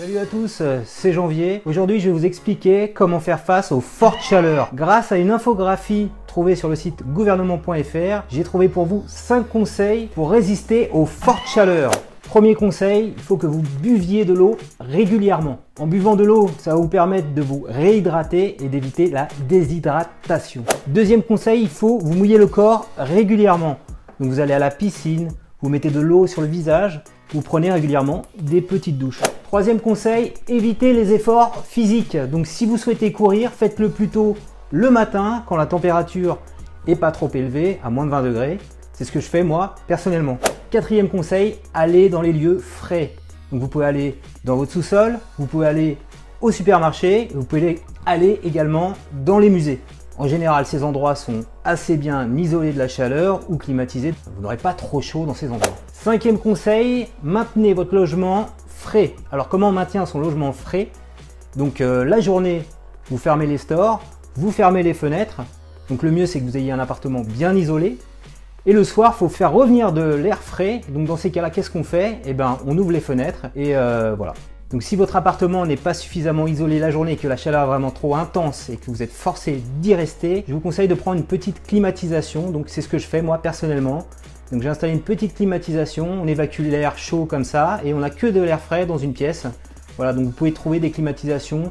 Salut à tous, euh, c'est Janvier. Aujourd'hui, je vais vous expliquer comment faire face aux fortes chaleurs. Grâce à une infographie trouvée sur le site gouvernement.fr, j'ai trouvé pour vous 5 conseils pour résister aux fortes chaleurs. Premier conseil, il faut que vous buviez de l'eau régulièrement. En buvant de l'eau, ça va vous permettre de vous réhydrater et d'éviter la déshydratation. Deuxième conseil, il faut vous mouiller le corps régulièrement. Donc vous allez à la piscine, vous mettez de l'eau sur le visage, vous prenez régulièrement des petites douches. Troisième conseil, évitez les efforts physiques. Donc si vous souhaitez courir, faites-le plutôt le matin quand la température est pas trop élevée, à moins de 20 degrés. C'est ce que je fais moi personnellement. Quatrième conseil, allez dans les lieux frais. Donc vous pouvez aller dans votre sous-sol, vous pouvez aller au supermarché, vous pouvez aller également dans les musées. En général, ces endroits sont assez bien isolés de la chaleur ou climatisés. Vous n'aurez pas trop chaud dans ces endroits. Cinquième conseil, maintenez votre logement frais. Alors comment on maintient son logement frais? Donc euh, la journée, vous fermez les stores, vous fermez les fenêtres. Donc le mieux c'est que vous ayez un appartement bien isolé. Et le soir, il faut faire revenir de l'air frais. Donc dans ces cas-là, qu'est-ce qu'on fait? Eh ben, on ouvre les fenêtres et euh, voilà. Donc si votre appartement n'est pas suffisamment isolé la journée que la chaleur est vraiment trop intense et que vous êtes forcé d'y rester, je vous conseille de prendre une petite climatisation. Donc c'est ce que je fais moi personnellement. Donc j'ai installé une petite climatisation, on évacue l'air chaud comme ça et on n'a que de l'air frais dans une pièce. Voilà, donc vous pouvez trouver des climatisations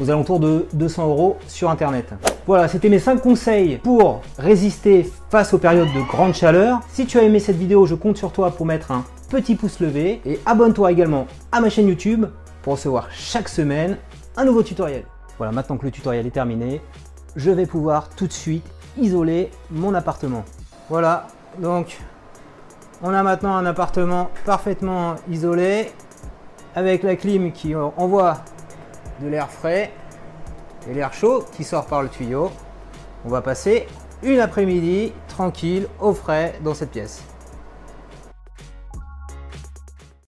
aux alentours de 200 euros sur internet. Voilà, c'était mes 5 conseils pour résister face aux périodes de grande chaleur. Si tu as aimé cette vidéo, je compte sur toi pour mettre un petit pouce levé et abonne-toi également à ma chaîne YouTube pour recevoir chaque semaine un nouveau tutoriel. Voilà, maintenant que le tutoriel est terminé, je vais pouvoir tout de suite isoler mon appartement. Voilà, donc on a maintenant un appartement parfaitement isolé avec la clim qui envoie de l'air frais et l'air chaud qui sort par le tuyau. On va passer une après-midi tranquille au frais dans cette pièce.